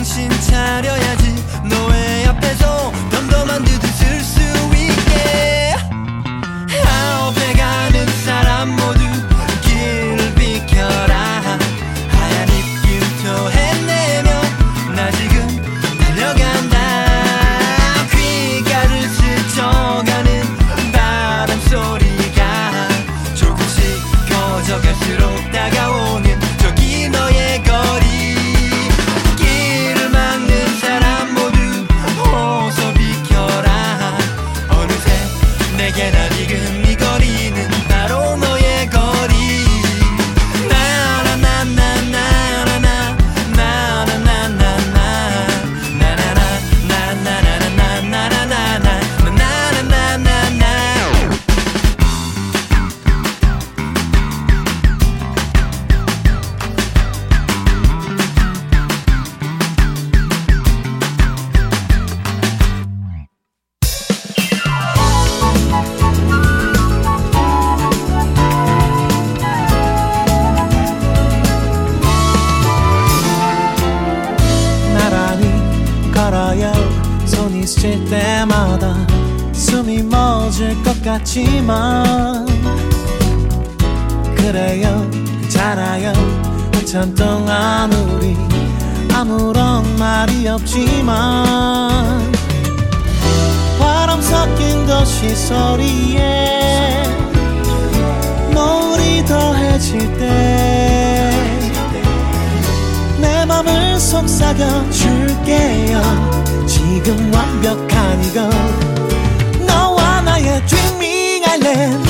정신 차려야 속삭여 줄게요. 지금 완벽한 이건 너와 나의 Dreaming Island.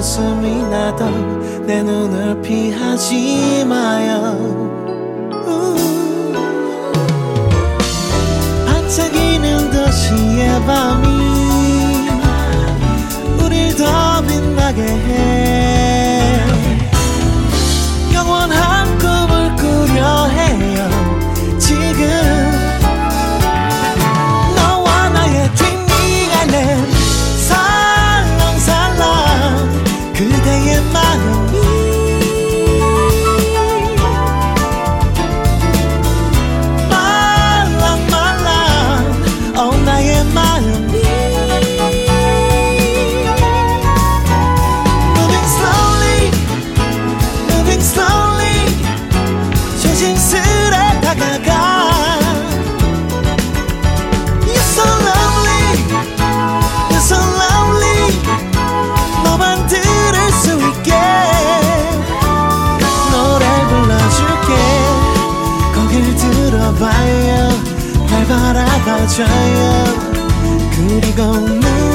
웃음이 나던 내 눈을 피하지 마요. 음. 반짝이는 도시의 밤이 우릴 더 빛나게 해. 살아가자요. 그리고 난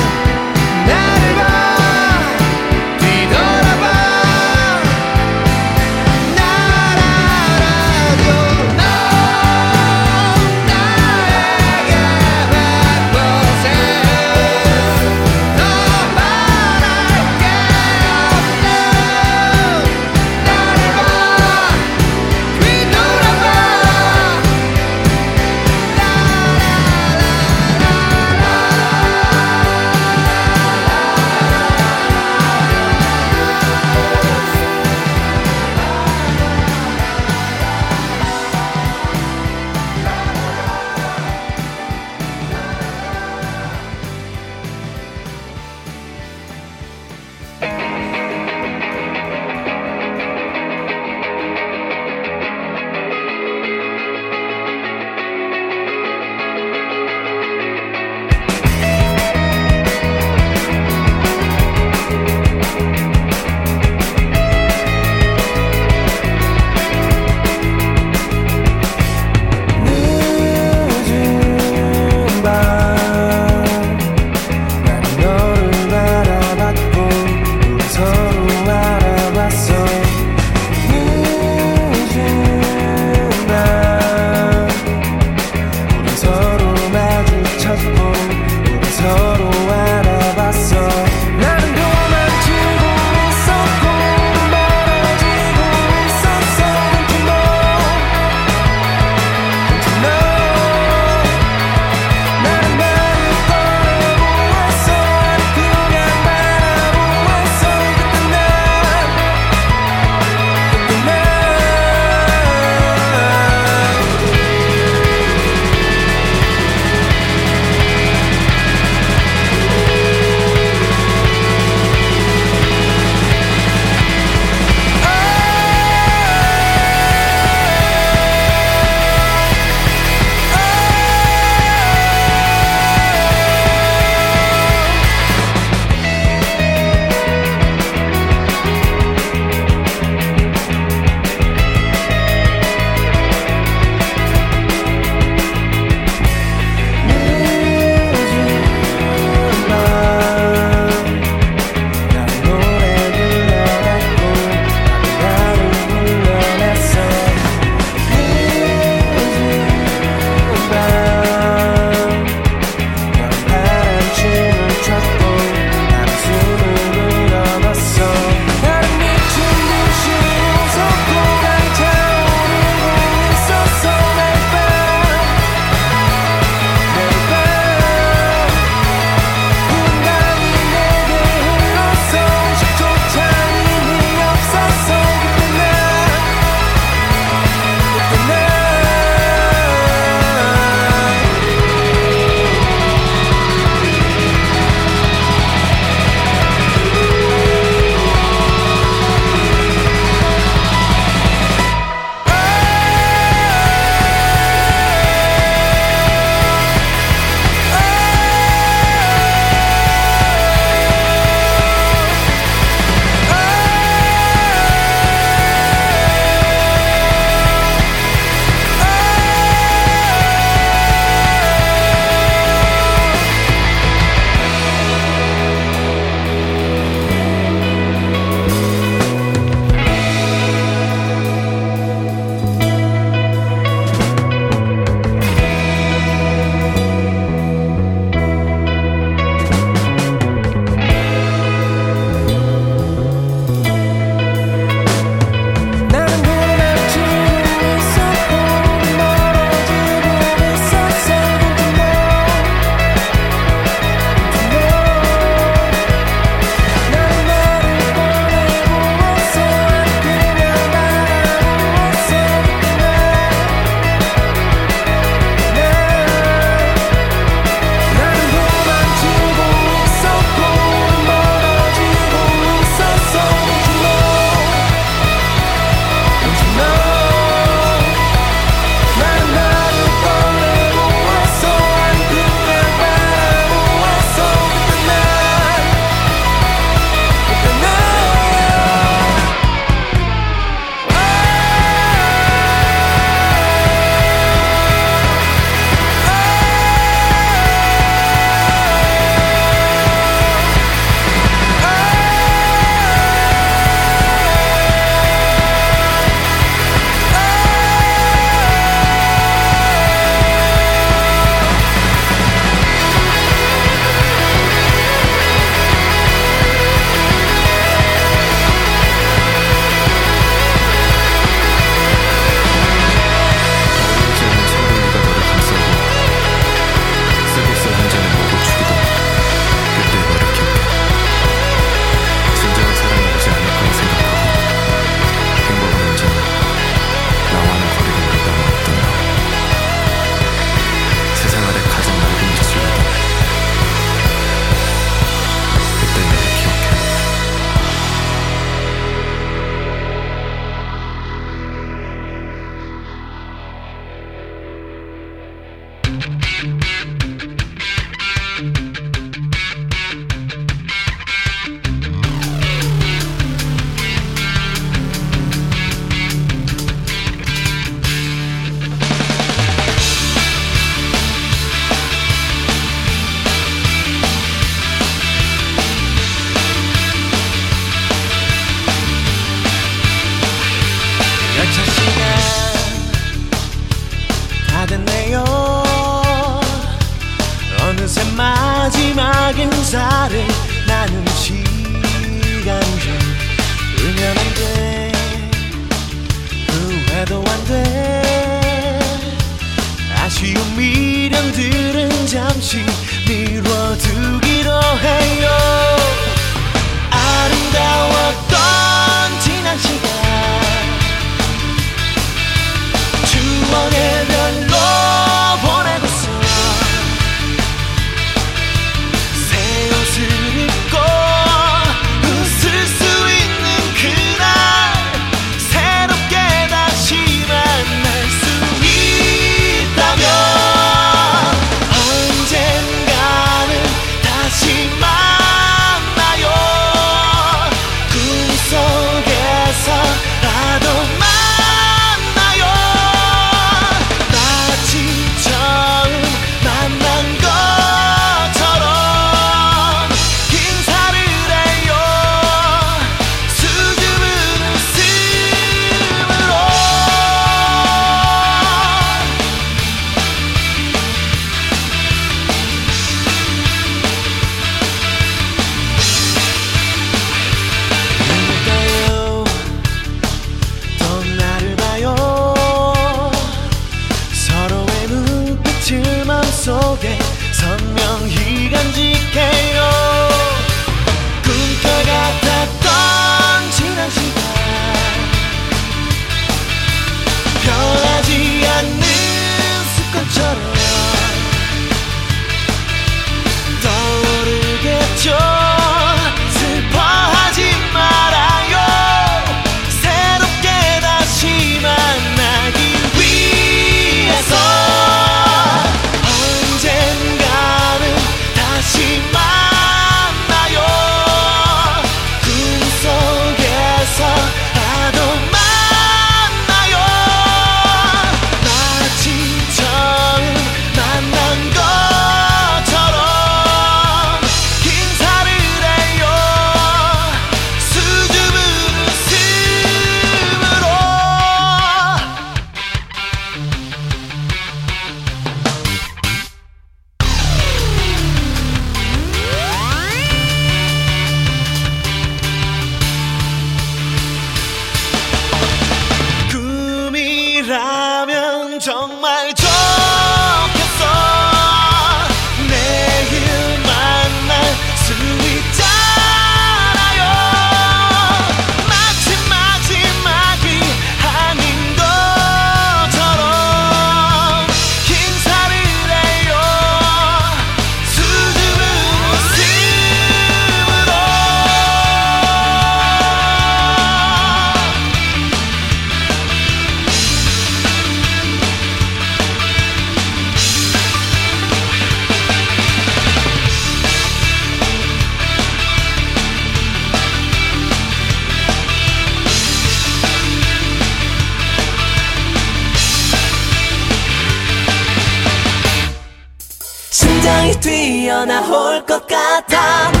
것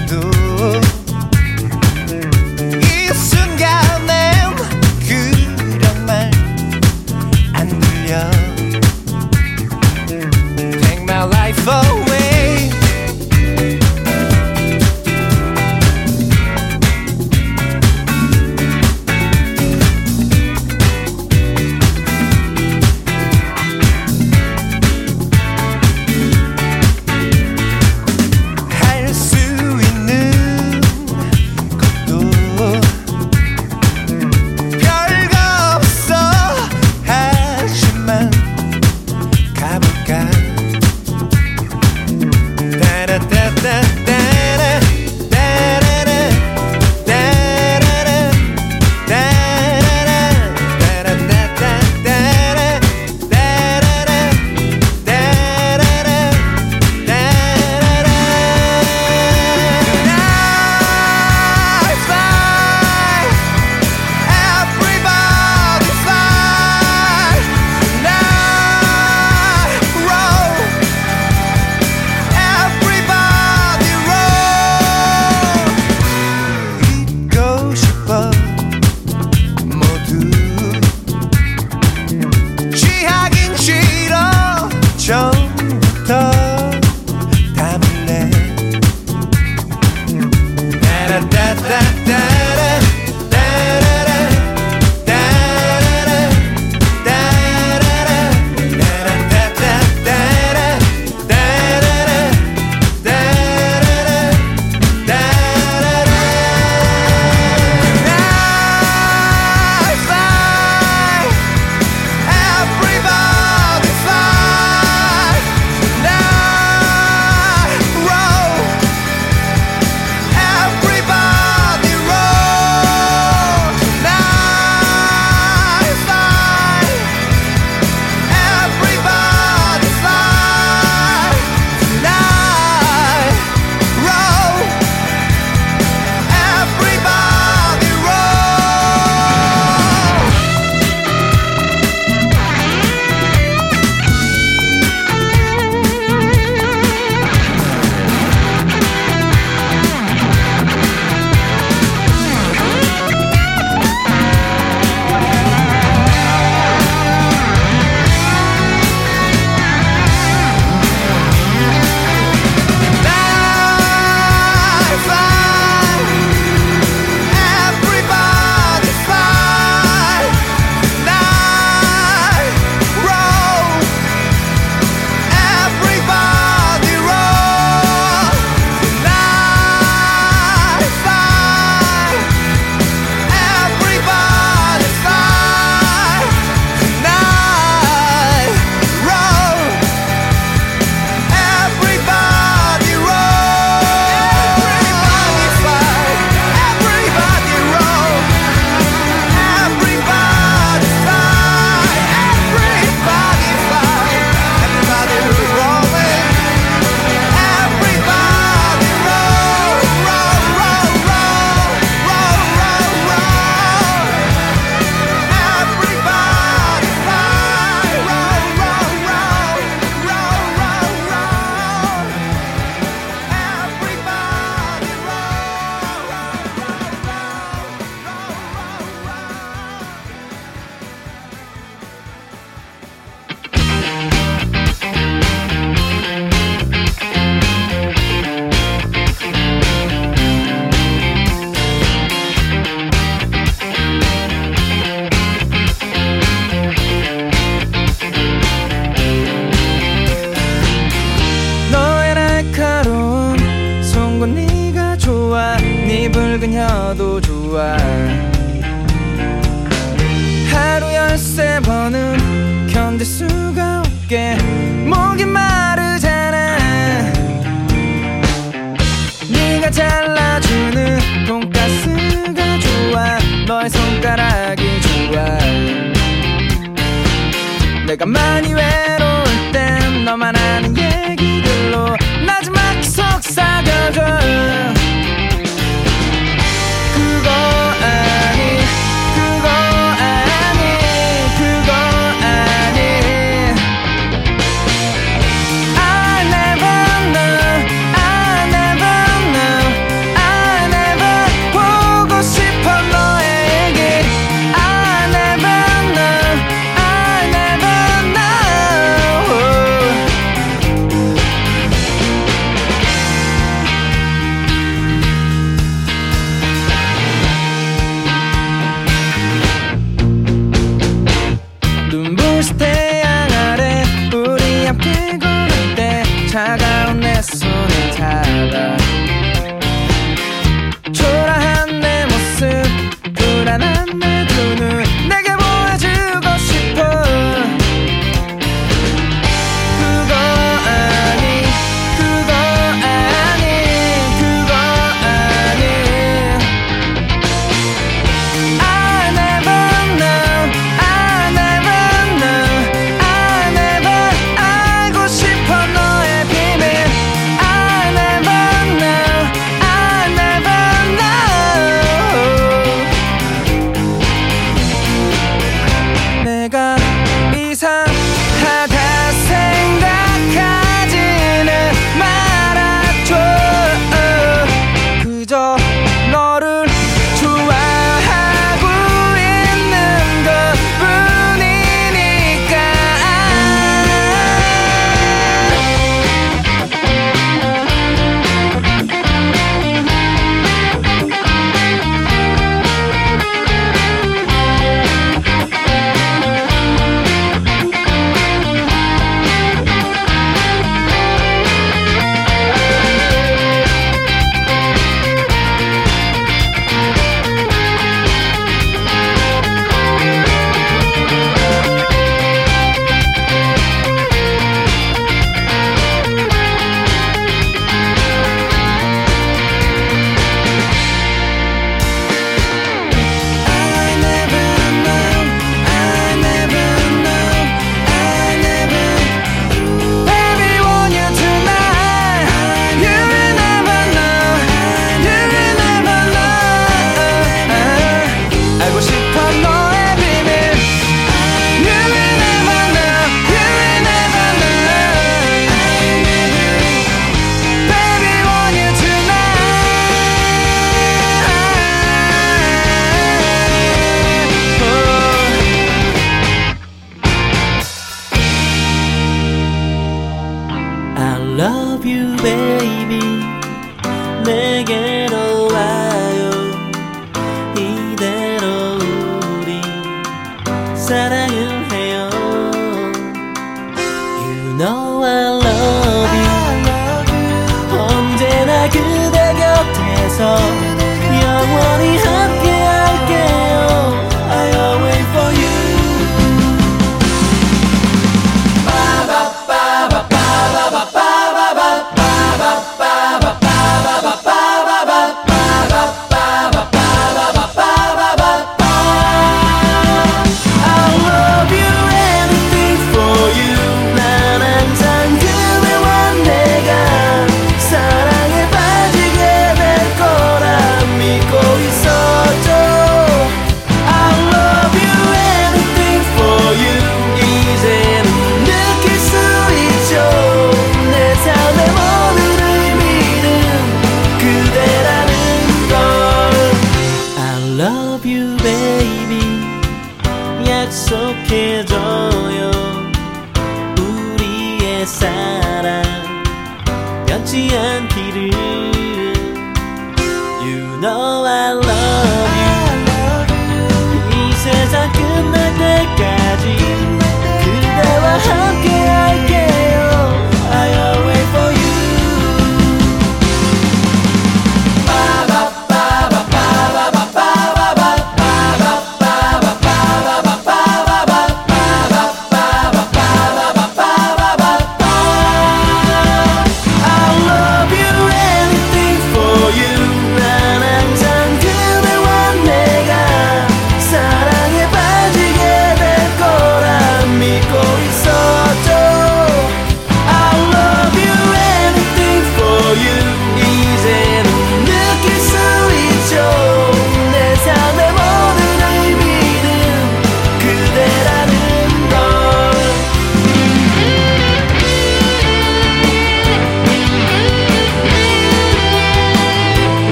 lado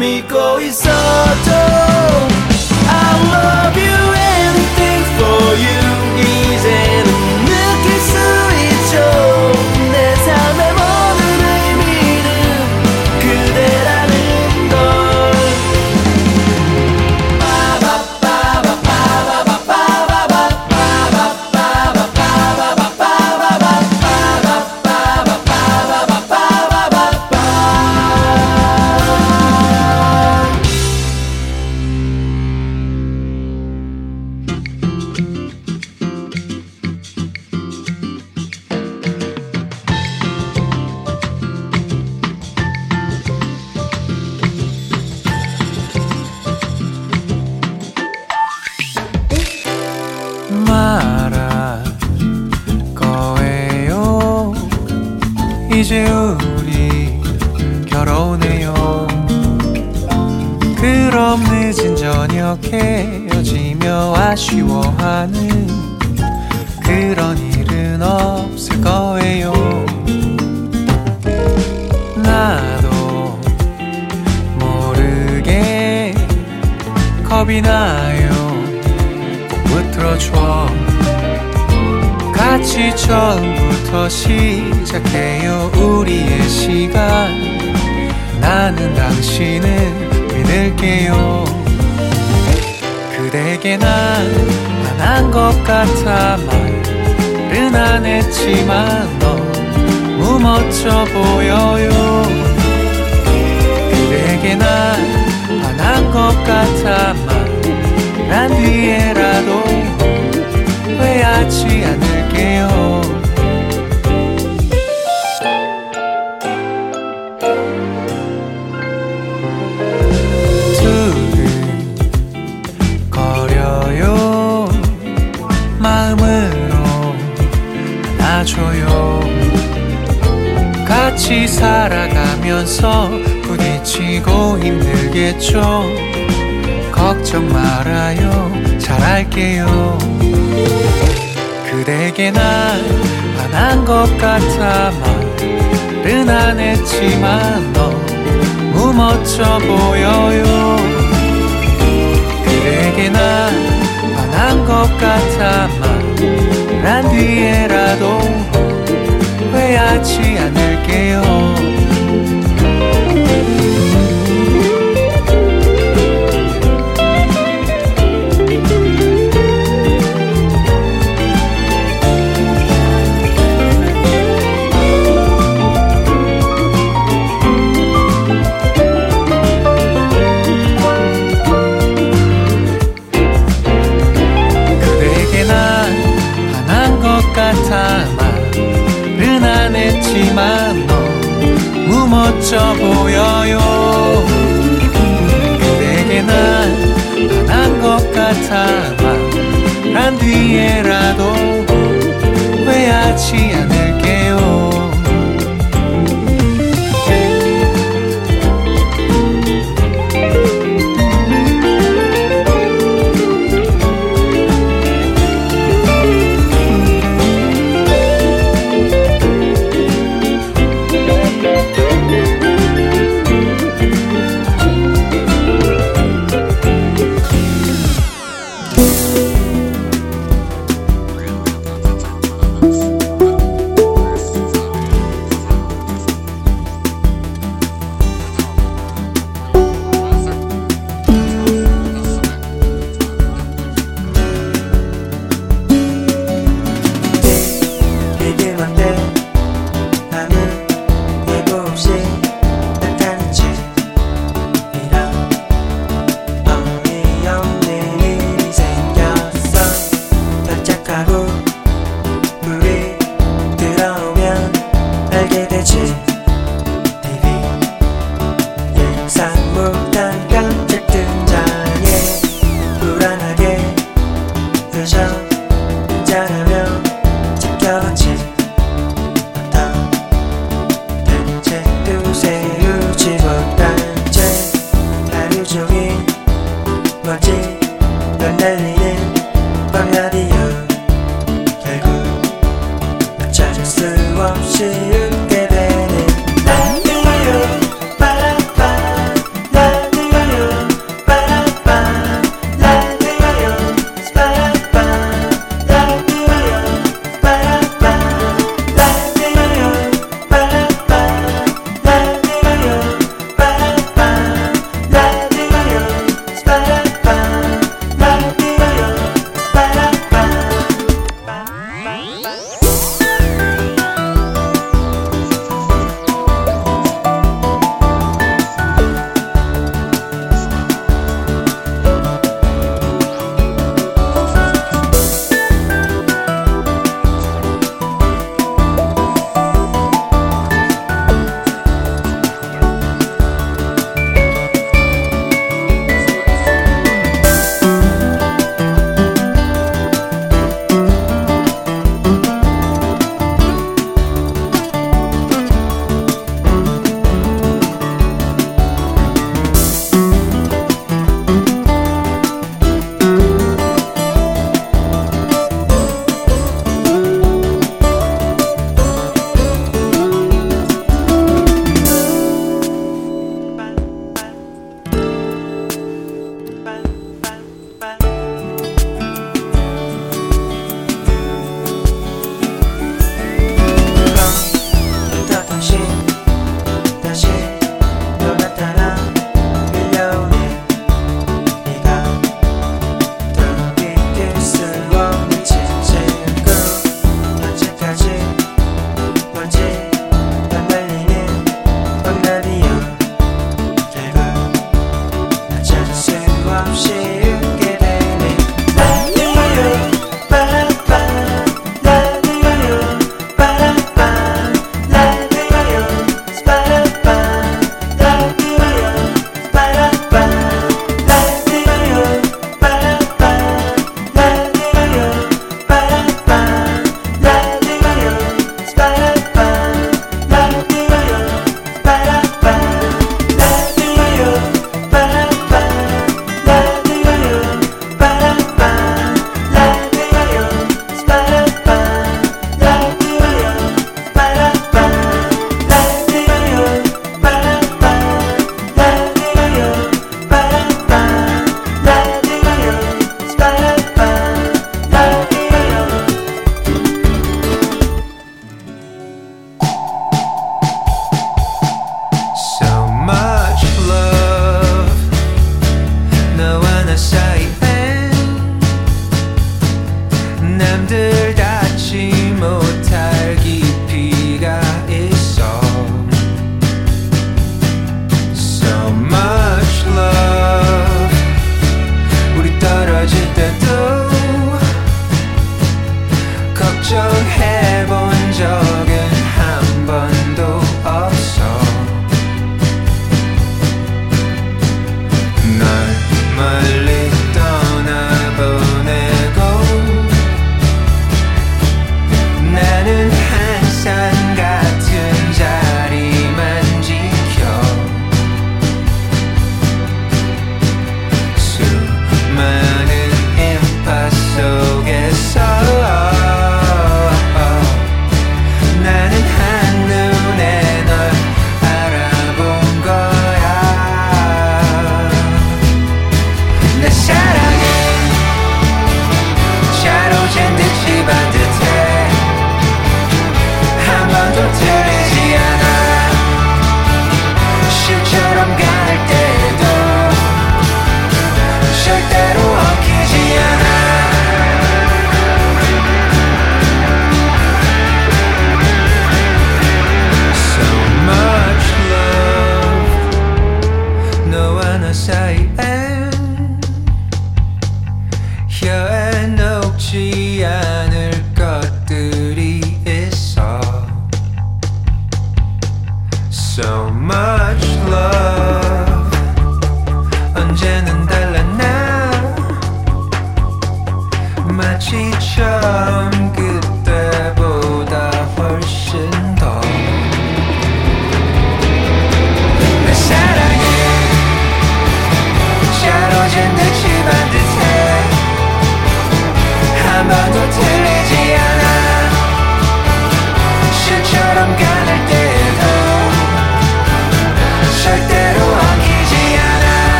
Kimiko Isoto I love you, anything for you. 우리의 시간. 나는 당신을 믿을게요. 그대게 난 반한 것 같아 말은 안 했지만 너무 멋져 보여요. 그대게 난 반한 것 같아 말한 뒤에라도 후회하지 않을게요 같이 살아가면서 부딪히고 힘들겠죠 걱정 말아요 잘할게요 그대게 난 반한 것 같아 말은 안 했지만 너무 멋져 보여요 그대게 난 반한 것 같아 말한 뒤에라도 후회하지 않을게요. 그대게 난 반한 것 같아 했지만 너무 멋져 보여요. 그대게 난 반한 것 같아 말한 뒤에라도 후회하지 않을게